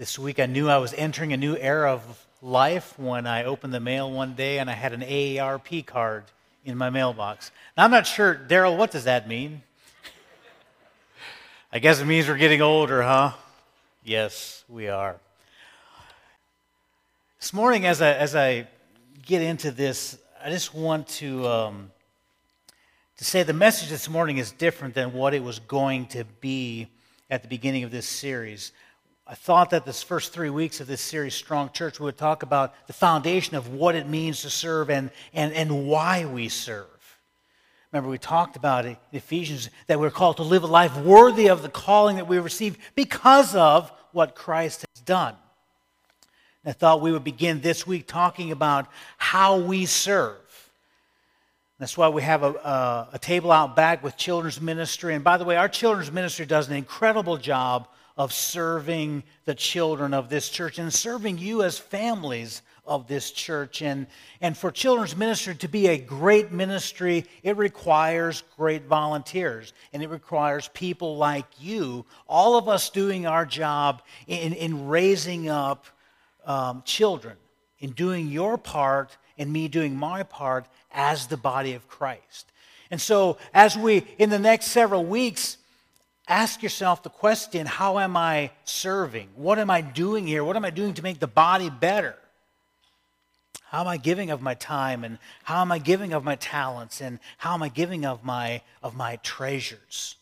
This week I knew I was entering a new era of life when I opened the mail one day and I had an AARP card in my mailbox. Now, I'm not sure, Daryl, what does that mean? I guess it means we're getting older, huh? Yes, we are. This morning, as I, as I get into this, I just want to, um, to say the message this morning is different than what it was going to be at the beginning of this series. I thought that this first three weeks of this series, Strong Church, we would talk about the foundation of what it means to serve and, and, and why we serve. Remember, we talked about it in Ephesians that we're called to live a life worthy of the calling that we received because of what Christ has done. And I thought we would begin this week talking about how we serve. That's why we have a, a, a table out back with children's ministry. And by the way, our children's ministry does an incredible job of serving the children of this church and serving you as families of this church. And, and for children's ministry to be a great ministry, it requires great volunteers and it requires people like you, all of us doing our job in, in raising up um, children, in doing your part and me doing my part as the body of Christ. And so, as we, in the next several weeks, ask yourself the question how am I serving? What am I doing here? What am I doing to make the body better? How am I giving of my time and how am I giving of my talents and how am I giving of my of my treasures?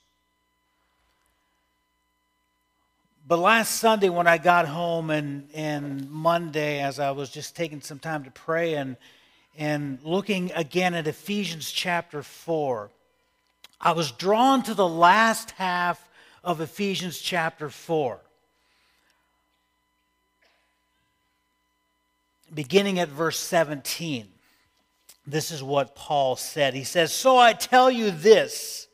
But last Sunday when I got home and, and Monday as I was just taking some time to pray and and looking again at Ephesians chapter 4, I was drawn to the last half of Ephesians chapter 4. Beginning at verse 17, this is what Paul said. He says, So I tell you this,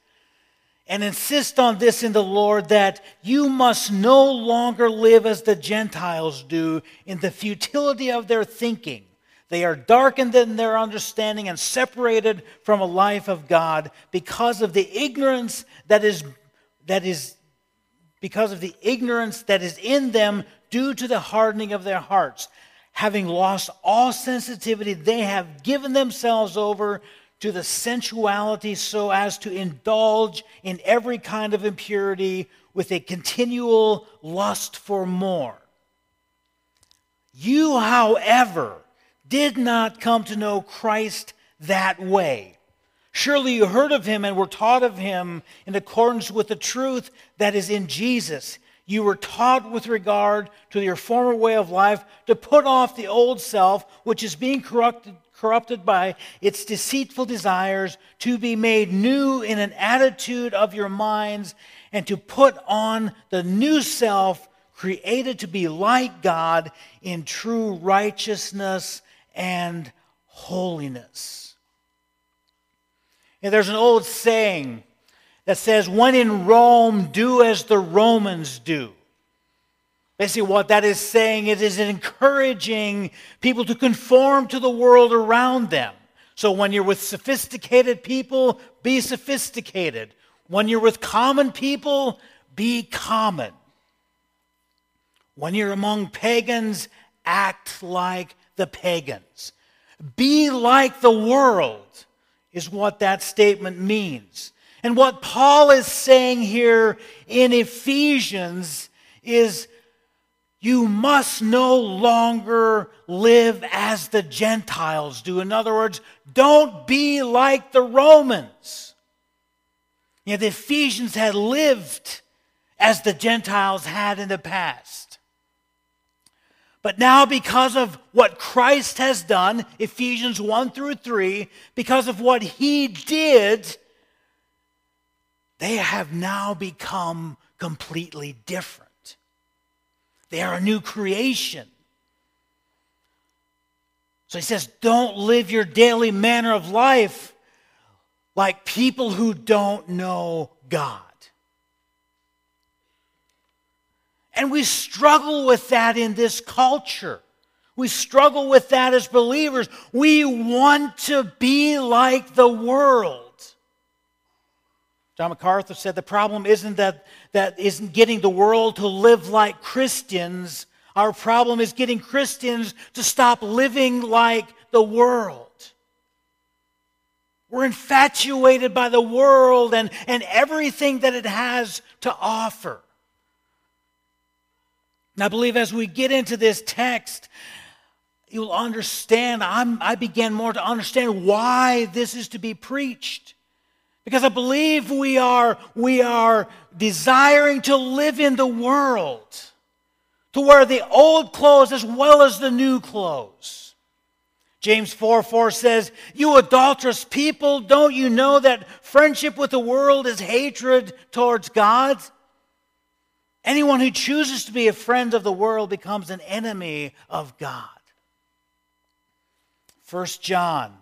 and insist on this in the Lord, that you must no longer live as the Gentiles do in the futility of their thinking they are darkened in their understanding and separated from a life of God because of the ignorance that is, that is because of the ignorance that is in them due to the hardening of their hearts. Having lost all sensitivity, they have given themselves over to the sensuality so as to indulge in every kind of impurity with a continual lust for more. You, however, did not come to know Christ that way. Surely you heard of him and were taught of him in accordance with the truth that is in Jesus. You were taught with regard to your former way of life to put off the old self, which is being corrupted, corrupted by its deceitful desires, to be made new in an attitude of your minds, and to put on the new self, created to be like God in true righteousness and holiness. And there's an old saying that says, When in Rome, do as the Romans do. Basically, what that is saying it is encouraging people to conform to the world around them. So when you're with sophisticated people, be sophisticated. When you're with common people, be common. When you're among pagans, act like the pagans. Be like the world, is what that statement means. And what Paul is saying here in Ephesians is you must no longer live as the Gentiles do. In other words, don't be like the Romans. You know, the Ephesians had lived as the Gentiles had in the past. But now, because of what Christ has done, Ephesians 1 through 3, because of what he did, they have now become completely different. They are a new creation. So he says, don't live your daily manner of life like people who don't know God. And we struggle with that in this culture. We struggle with that as believers. We want to be like the world. John MacArthur said the problem isn't that that isn't getting the world to live like Christians, Our problem is getting Christians to stop living like the world. We're infatuated by the world and, and everything that it has to offer. And I believe as we get into this text, you'll understand. I'm, I began more to understand why this is to be preached. Because I believe we are, we are desiring to live in the world, to wear the old clothes as well as the new clothes. James 4 4 says, You adulterous people, don't you know that friendship with the world is hatred towards God? Anyone who chooses to be a friend of the world becomes an enemy of God. 1 John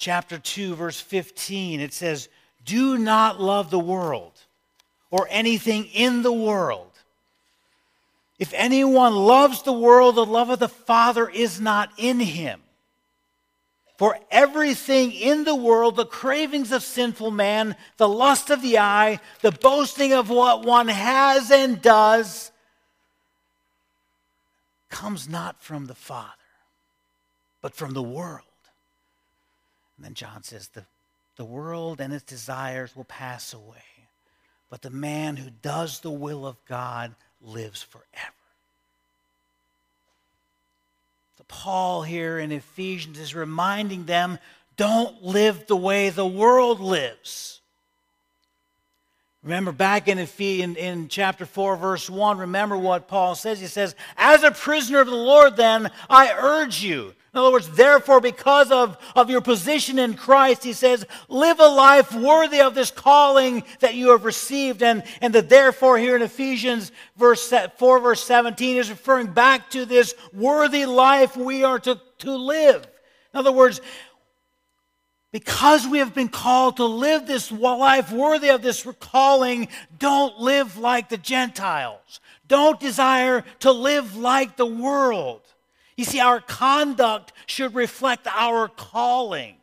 chapter 2 verse 15 it says do not love the world or anything in the world if anyone loves the world the love of the father is not in him for everything in the world, the cravings of sinful man, the lust of the eye, the boasting of what one has and does, comes not from the Father, but from the world. And then John says, the, the world and its desires will pass away, but the man who does the will of God lives forever. Paul here in Ephesians is reminding them don't live the way the world lives. Remember back in, in, in chapter 4, verse 1, remember what Paul says. He says, As a prisoner of the Lord, then, I urge you in other words, therefore, because of, of your position in Christ, he says, live a life worthy of this calling that you have received. And, and the therefore here in Ephesians verse 4, verse 17 is referring back to this worthy life we are to, to live. In other words, because we have been called to live this life worthy of this calling, don't live like the Gentiles. Don't desire to live like the world. You see, our conduct should reflect our calling.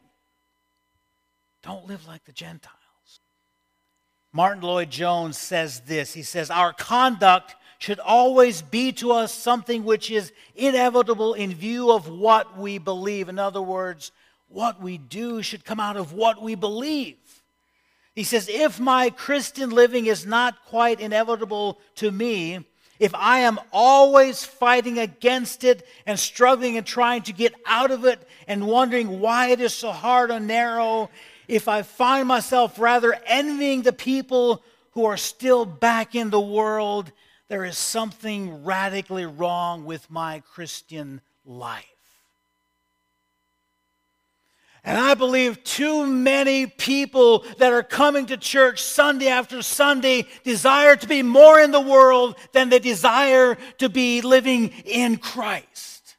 Don't live like the Gentiles. Martyn Lloyd-Jones says this He says, Our conduct should always be to us something which is inevitable in view of what we believe. In other words, what we do should come out of what we believe. He says, If my Christian living is not quite inevitable to me, if I am always fighting against it and struggling and trying to get out of it and wondering why it is so hard and narrow, if I find myself rather envying the people who are still back in the world, there is something radically wrong with my Christian life. And I believe too many people that are coming to church Sunday after Sunday desire to be more in the world than they desire to be living in Christ.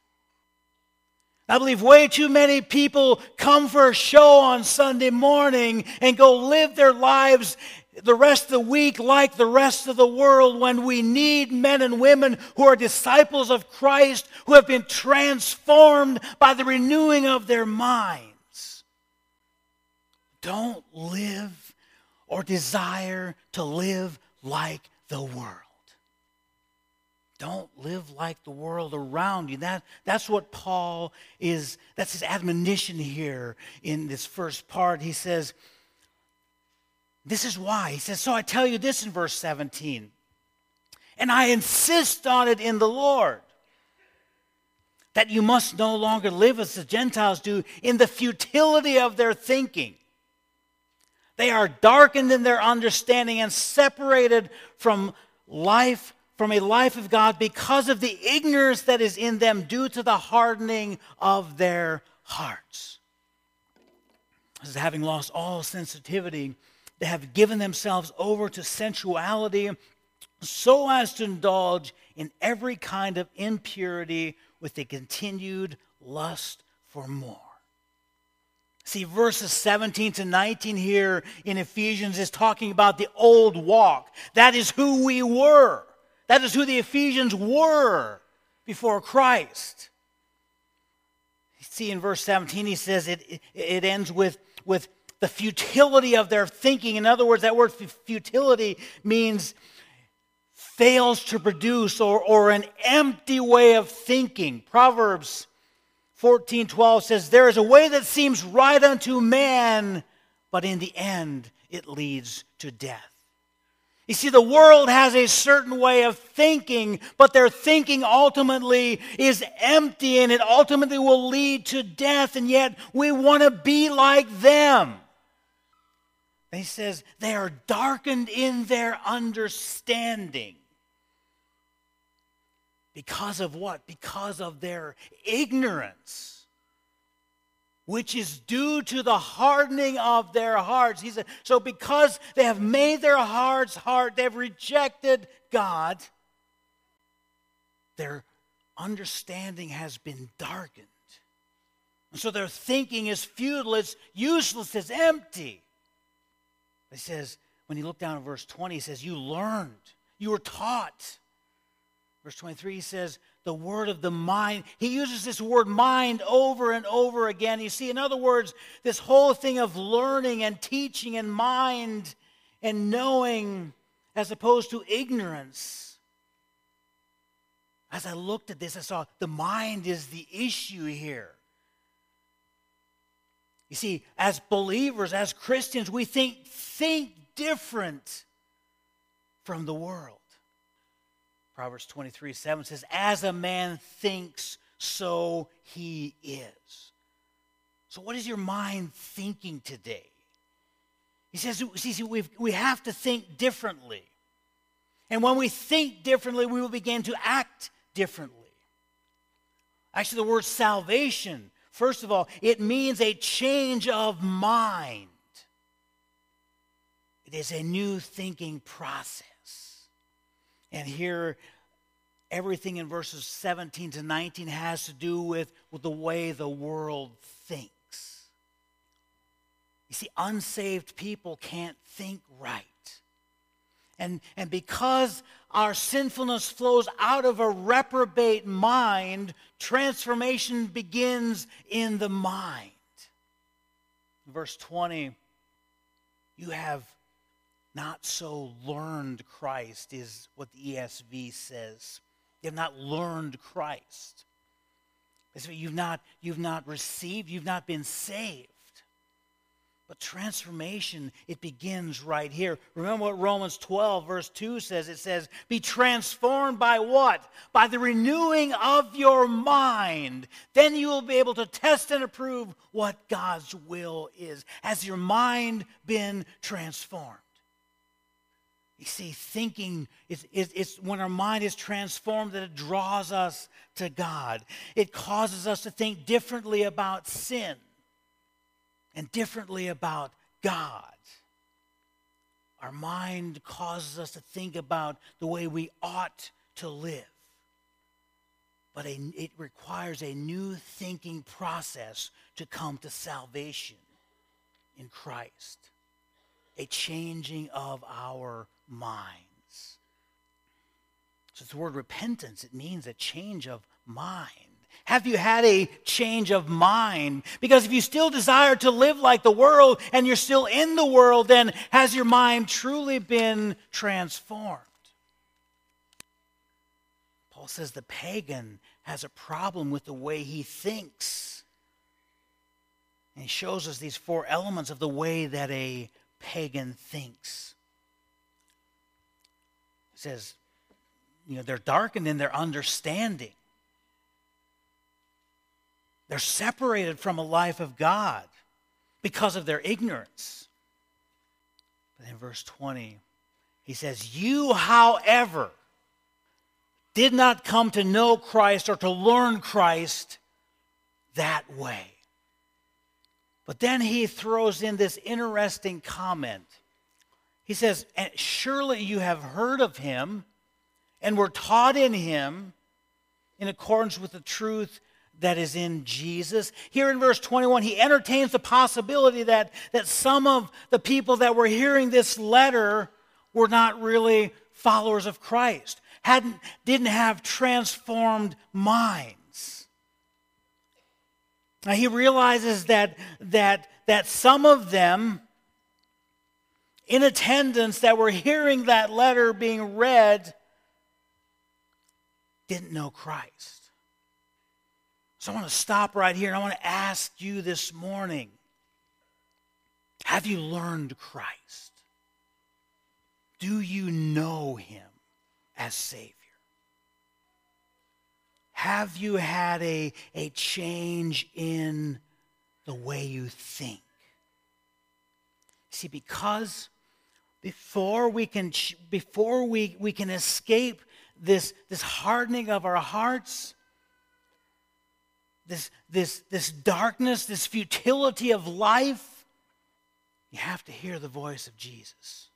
I believe way too many people come for a show on Sunday morning and go live their lives the rest of the week like the rest of the world when we need men and women who are disciples of Christ, who have been transformed by the renewing of their mind. Don't live or desire to live like the world. Don't live like the world around you. That, that's what Paul is, that's his admonition here in this first part. He says, This is why. He says, So I tell you this in verse 17, and I insist on it in the Lord that you must no longer live as the Gentiles do in the futility of their thinking. They are darkened in their understanding and separated from life, from a life of God because of the ignorance that is in them due to the hardening of their hearts. As having lost all sensitivity, they have given themselves over to sensuality so as to indulge in every kind of impurity with a continued lust for more. See, verses 17 to 19 here in Ephesians is talking about the old walk. That is who we were. That is who the Ephesians were before Christ. see, in verse 17, he says it, it ends with, with the futility of their thinking. In other words, that word futility means fails to produce or, or an empty way of thinking. Proverbs 14 12 says, There is a way that seems right unto man, but in the end it leads to death. You see, the world has a certain way of thinking, but their thinking ultimately is empty and it ultimately will lead to death, and yet we want to be like them. he says they are darkened in their understanding. Because of what? Because of their ignorance, which is due to the hardening of their hearts. He said, so because they have made their hearts hard, they've rejected God, their understanding has been darkened. And so their thinking is futile, it's useless, it's empty. He says, when he look down at verse 20, he says, You learned, you were taught. Verse 23 he says, the word of the mind. He uses this word mind over and over again. You see, in other words, this whole thing of learning and teaching and mind and knowing as opposed to ignorance. As I looked at this, I saw the mind is the issue here. You see, as believers, as Christians, we think, think different from the world. Proverbs 23 7 says, As a man thinks, so he is. So, what is your mind thinking today? He says, see, we we have to think differently. And when we think differently, we will begin to act differently. Actually, the word salvation, first of all, it means a change of mind, it is a new thinking process. And here, everything in verses 17 to 19 has to do with, with the way the world thinks. You see, unsaved people can't think right. And, and because our sinfulness flows out of a reprobate mind, transformation begins in the mind. Verse 20, you have not so learned Christ, is what the ESV says. You have not learned Christ. You've not, you've not received, you've not been saved. But transformation, it begins right here. Remember what Romans 12, verse 2 says? It says, Be transformed by what? By the renewing of your mind. Then you will be able to test and approve what God's will is. Has your mind been transformed? You see, thinking is, is, is, when our mind is transformed that it draws us to God. It causes us to think differently about sin and differently about God. Our mind causes us to think about the way we ought to live. But a, it requires a new thinking process to come to salvation in Christ, a changing of our minds. So it's the word repentance. It means a change of mind. Have you had a change of mind? Because if you still desire to live like the world and you're still in the world, then has your mind truly been transformed? Paul says the pagan has a problem with the way he thinks. And he shows us these four elements of the way that a pagan thinks says, you know, they're darkened in their understanding. They're separated from a life of God because of their ignorance. But in verse 20, he says, You, however, did not come to know Christ or to learn Christ that way. But then he throws in this interesting comment. He says, Surely you have heard of him and were taught in him in accordance with the truth that is in Jesus. Here in verse 21, he entertains the possibility that, that some of the people that were hearing this letter were not really followers of Christ, hadn't, didn't have transformed minds. Now he realizes that, that, that some of them in attendance that were hearing that letter being read didn't know Christ. So I want to stop right here and I want to ask you this morning have you learned Christ? Do you know him as Savior? Have you had a, a change in the way you think? See, because before we can, before we, we can escape this, this hardening of our hearts, this, this, this darkness, this futility of life, you have to hear the voice of Jesus.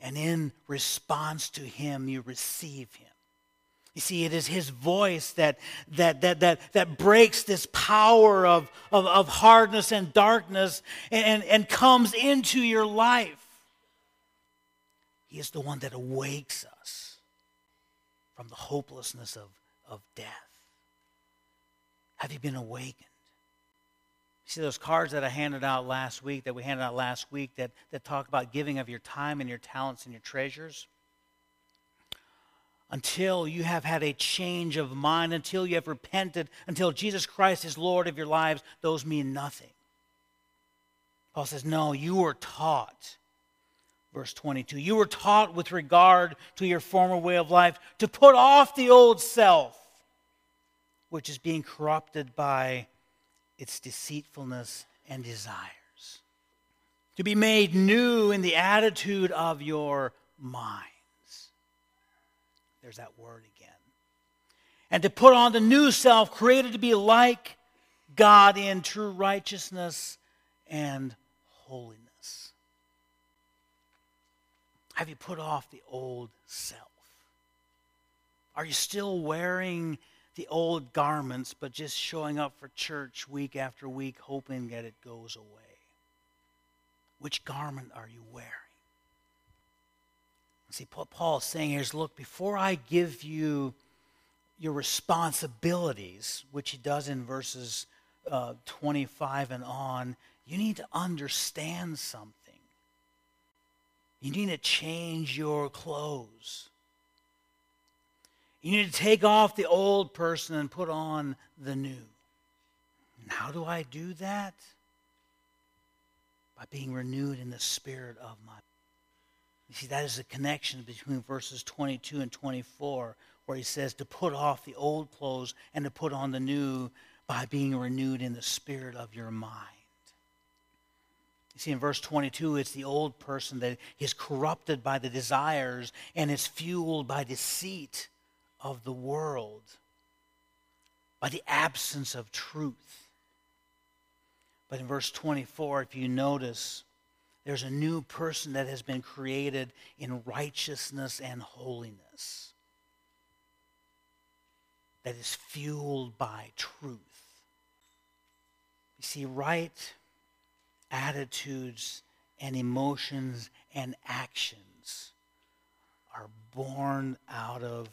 And in response to him, you receive him. You see, it is his voice that, that, that, that, that breaks this power of, of, of hardness and darkness and, and comes into your life. He is the one that awakes us from the hopelessness of, of death. Have you been awakened? You See those cards that I handed out last week, that we handed out last week, that, that talk about giving of your time and your talents and your treasures? Until you have had a change of mind, until you have repented, until Jesus Christ is Lord of your lives, those mean nothing. Paul says, No, you were taught. Verse 22 You were taught with regard to your former way of life to put off the old self, which is being corrupted by its deceitfulness and desires. To be made new in the attitude of your minds. There's that word again. And to put on the new self, created to be like God in true righteousness and holiness. Have you put off the old self? Are you still wearing the old garments, but just showing up for church week after week, hoping that it goes away? Which garment are you wearing? See, what Paul is saying here is look, before I give you your responsibilities, which he does in verses uh, 25 and on, you need to understand something. You need to change your clothes. You need to take off the old person and put on the new. And how do I do that? By being renewed in the spirit of my. You see, that is a connection between verses 22 and 24, where he says to put off the old clothes and to put on the new by being renewed in the spirit of your mind. You see, in verse 22, it's the old person that is corrupted by the desires and is fueled by deceit of the world by the absence of truth. But in verse 24, if you notice, there's a new person that has been created in righteousness and holiness that is fueled by truth. You see, right attitudes and emotions and actions are born out of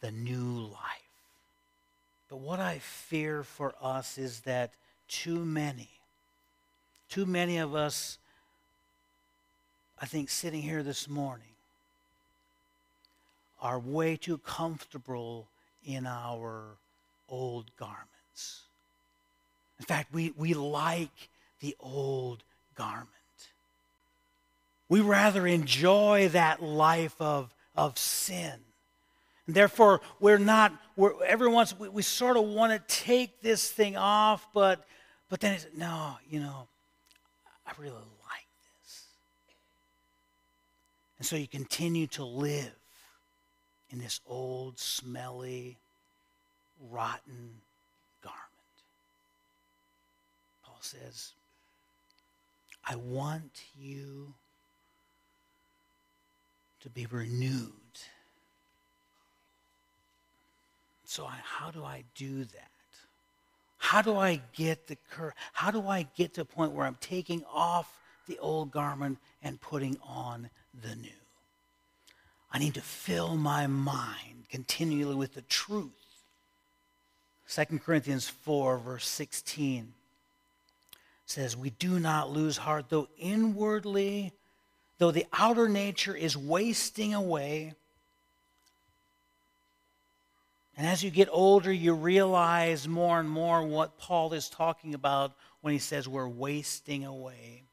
the new life. But what I fear for us is that too many, too many of us, I think, sitting here this morning, are way too comfortable in our old garments. In fact, we, we like the old garment. We rather enjoy that life of, of sin and therefore, we're not, we're, every once, we, we sort of want to take this thing off, but, but then it's, no, you know, I really like this. And so you continue to live in this old, smelly, rotten garment. Paul says, I want you to be renewed So I, how do I do that? How do I get the cur- how do I get to a point where I'm taking off the old garment and putting on the new? I need to fill my mind continually with the truth. 2 Corinthians 4, verse 16 says, We do not lose heart, though inwardly, though the outer nature is wasting away, And as you get older, you realize more and more what Paul is talking about when he says we're wasting away.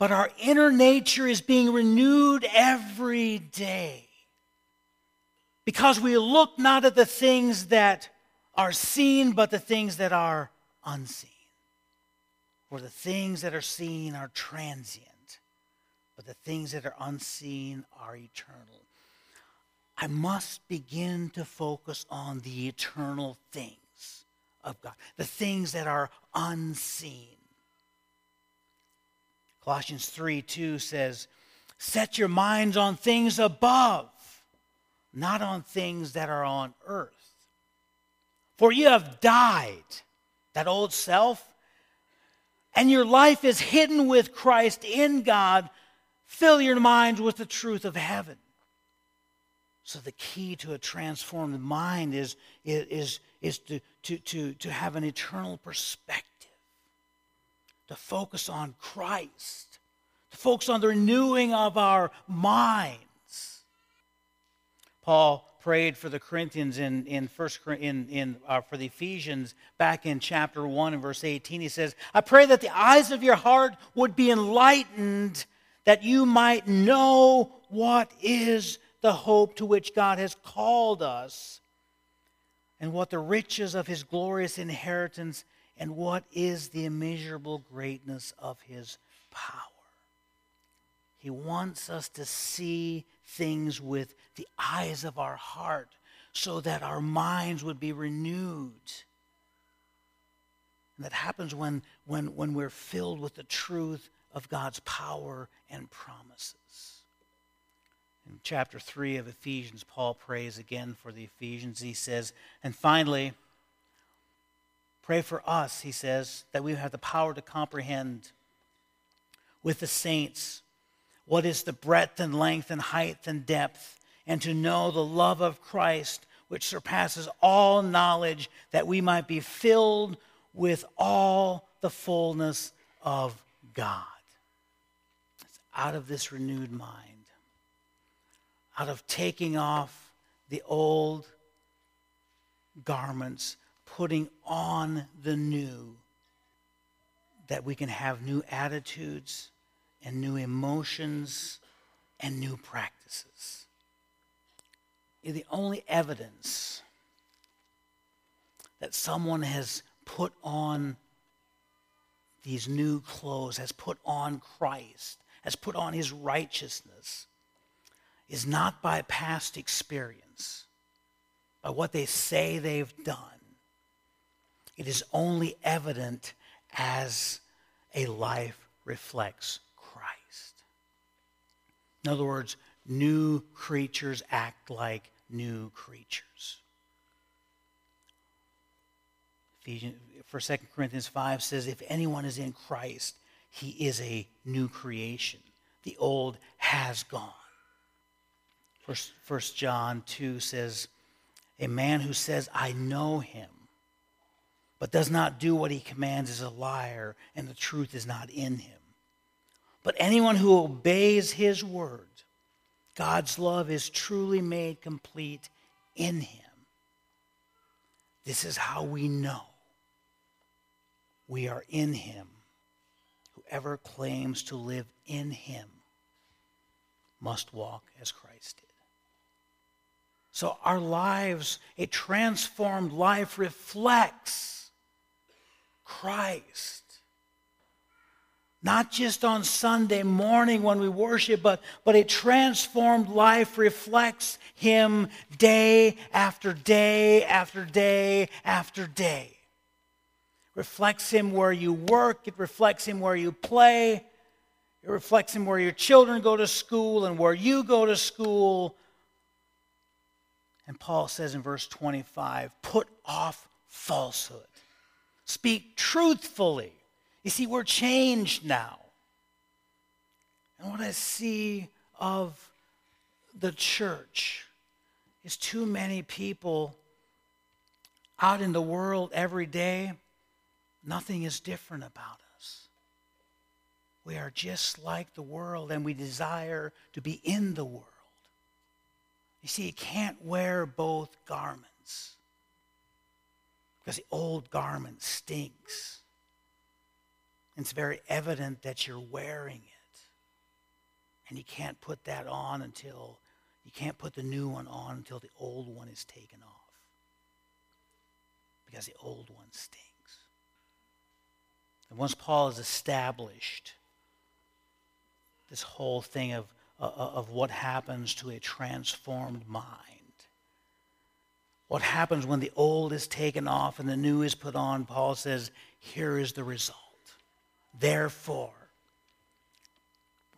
But our inner nature is being renewed every day because we look not at the things that are seen, but the things that are unseen. For the things that are seen are transient, but the things that are unseen are eternal. I must begin to focus on the eternal things of God, the things that are unseen. Colossians 3 2 says, Set your minds on things above, not on things that are on earth. For you have died, that old self, and your life is hidden with Christ in God. Fill your minds with the truth of heaven. So, the key to a transformed mind is, is, is to, to, to, to have an eternal perspective to focus on Christ, to focus on the renewing of our minds. Paul prayed for the Corinthians in, in first in, in uh, for the Ephesians back in chapter 1 and verse 18. He says, I pray that the eyes of your heart would be enlightened, that you might know what is the hope to which God has called us, and what the riches of his glorious inheritance and what is the immeasurable greatness of his power. He wants us to see things with the eyes of our heart so that our minds would be renewed. And that happens when, when, when we're filled with the truth of God's power and promises. In chapter 3 of Ephesians, Paul prays again for the Ephesians. He says, And finally, Pray for us, he says, that we have the power to comprehend with the saints what is the breadth and length and height and depth, and to know the love of Christ, which surpasses all knowledge, that we might be filled with all the fullness of God. It's out of this renewed mind, out of taking off the old garments putting on the new, that we can have new attitudes and new emotions and new practices. The only evidence that someone has put on these new clothes, has put on Christ, has put on his righteousness, is not by past experience, by what they say they've done, it is only evident as a life reflects. In other words, new creatures act like new creatures. For 2 Corinthians 5 says, if anyone is in Christ, he is a new creation. The old has gone. First, First John 2 says, a man who says, I know him but does not do what he commands is a liar, and the truth is not in him. But anyone who obeys his word, God's love is truly made complete in him. This is how we know we are in him. Whoever claims to live in him must walk as Christ did. So our lives, a transformed life reflects Christ. Not just on Sunday morning when we worship, but, but a transformed life reflects Him day after day after day after day. reflects Him where you work, it reflects Him where you play, it reflects Him where your children go to school and where you go to school. And Paul says in verse 25, put off falsehood. Speak truthfully. You see, we're changed now. And what I see of the church is too many people out in the world every day. Nothing is different about us. We are just like the world and we desire to be in the world. You see, you can't wear both garments because the old garment stinks. It's very evident that you're wearing it. And you can't put that on until, you can't put the new one on until the old one is taken off. Because the old one stinks. And once Paul has established this whole thing of, uh, of what happens to a transformed mind, what happens when the old is taken off and the new is put on, Paul says, here is the result. Therefore,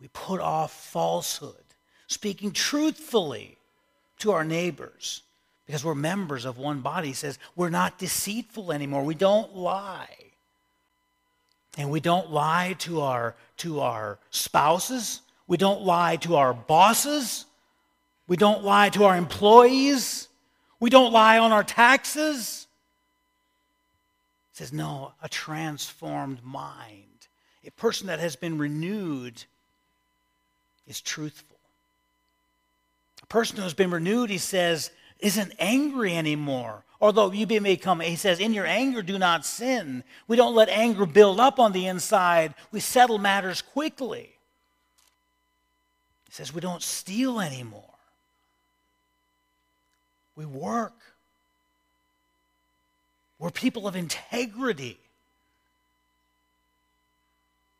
we put off falsehood, speaking truthfully to our neighbors, because we're members of one body. He says, we're not deceitful anymore. We don't lie. And we don't lie to our, to our spouses. We don't lie to our bosses. We don't lie to our employees. We don't lie on our taxes. Says, no, a transformed mind, a person that has been renewed, is truthful. A person who has been renewed, he says, isn't angry anymore although you may come, he says, in your anger, do not sin. We don't let anger build up on the inside. We settle matters quickly. He says, we don't steal anymore. We work. We're people of integrity.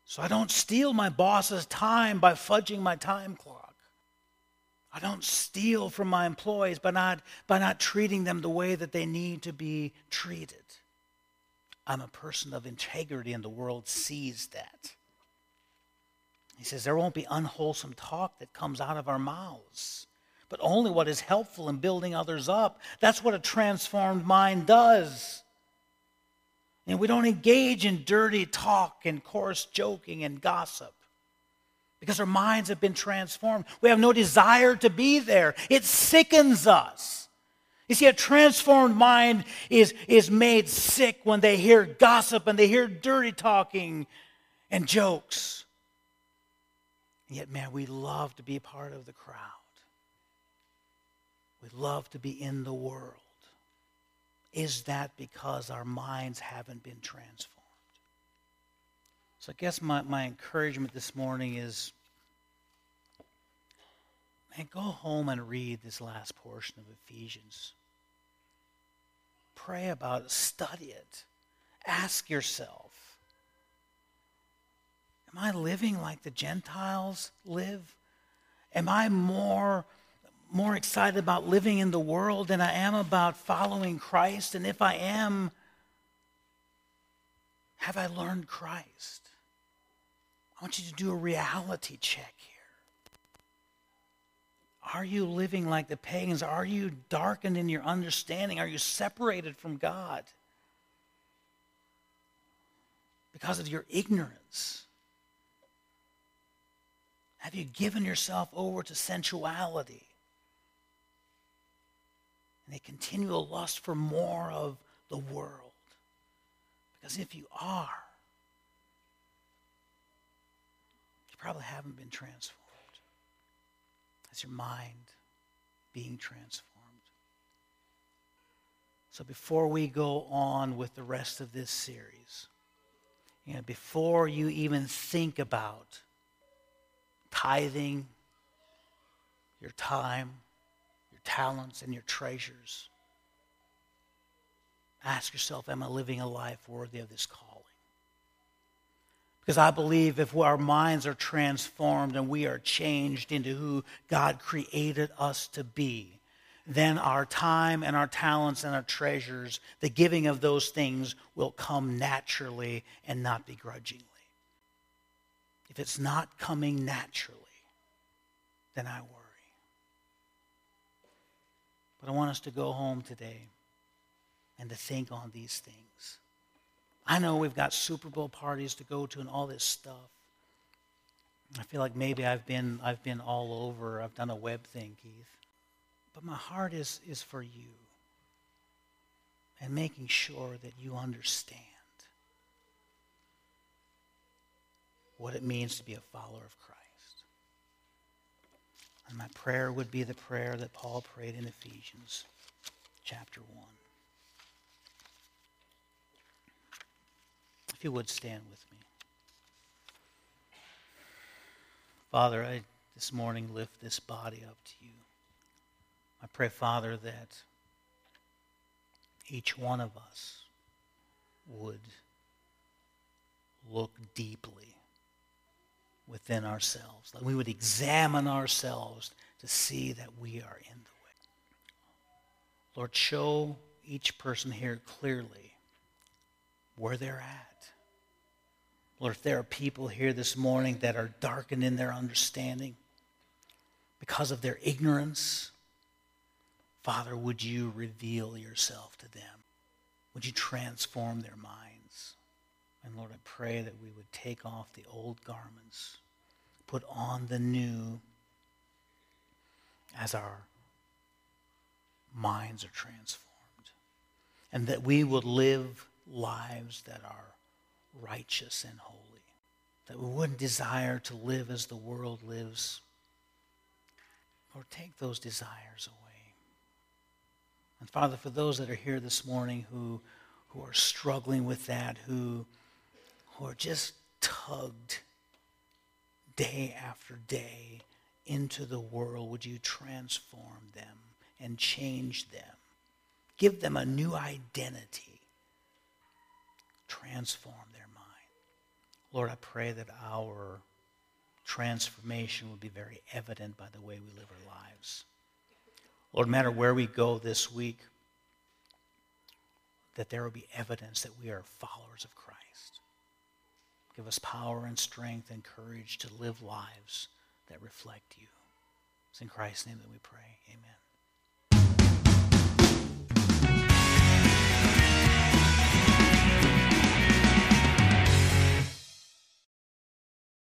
So I don't steal my boss's time by fudging my time clock. I don't steal from my employees by not, by not treating them the way that they need to be treated. I'm a person of integrity, and the world sees that. He says there won't be unwholesome talk that comes out of our mouths, but only what is helpful in building others up. That's what a transformed mind does. And we don't engage in dirty talk and coarse joking and gossip because our minds have been transformed. We have no desire to be there. It sickens us. You see, a transformed mind is, is made sick when they hear gossip and they hear dirty talking and jokes. And yet, man, we love to be part of the crowd. We love to be in the world. Is that because our minds haven't been transformed? So I guess my, my encouragement this morning is man, go home and read this last portion of Ephesians. Pray about it, study it. Ask yourself Am I living like the Gentiles live? Am I more, more excited about living in the world than I am about following Christ? And if I am, have I learned Christ? I want you to do a reality check here. Are you living like the pagans? Are you darkened in your understanding? Are you separated from God because of your ignorance? Have you given yourself over to sensuality and they continue a continual lust for more of the world? Because if you are, you probably haven't been transformed. That's your mind being transformed. So before we go on with the rest of this series, you know, before you even think about tithing your time, talents, and your treasures, ask yourself, am I living a life worthy of this calling? Because I believe if our minds are transformed and we are changed into who God created us to be, then our time and our talents and our treasures, the giving of those things will come naturally and not begrudgingly. If it's not coming naturally, then I worry. But I want us to go home today and to think on these things. I know we've got Super Bowl parties to go to and all this stuff. I feel like maybe I've been I've been all over. I've done a web thing, Keith. But my heart is is for you. And making sure that you understand what it means to be a follower of Christ. And my prayer would be the prayer that Paul prayed in Ephesians chapter 1. If you would stand with me. Father, I this morning lift this body up to you. I pray, Father, that each one of us would look deeply within ourselves, that we would examine ourselves to see that we are in the way. Lord, show each person here clearly where they're at. Lord, if there are people here this morning that are darkened in their understanding because of their ignorance, Father, would you reveal yourself to them? Would you transform their minds? And Lord, I pray that we would take off the old garments, put on the new as our minds are transformed, and that we would live lives that are righteous and holy, that we wouldn't desire to live as the world lives. Lord, take those desires away. And Father, for those that are here this morning who, who are struggling with that, who, who are just tugged day after day into the world, would you transform them and change them? Give them a new identity. Transform their mind. Lord, I pray that our transformation will be very evident by the way we live our lives. Lord, no matter where we go this week, that there will be evidence that we are followers of Christ. Give us power and strength and courage to live lives that reflect you. It's in Christ's name that we pray. Amen.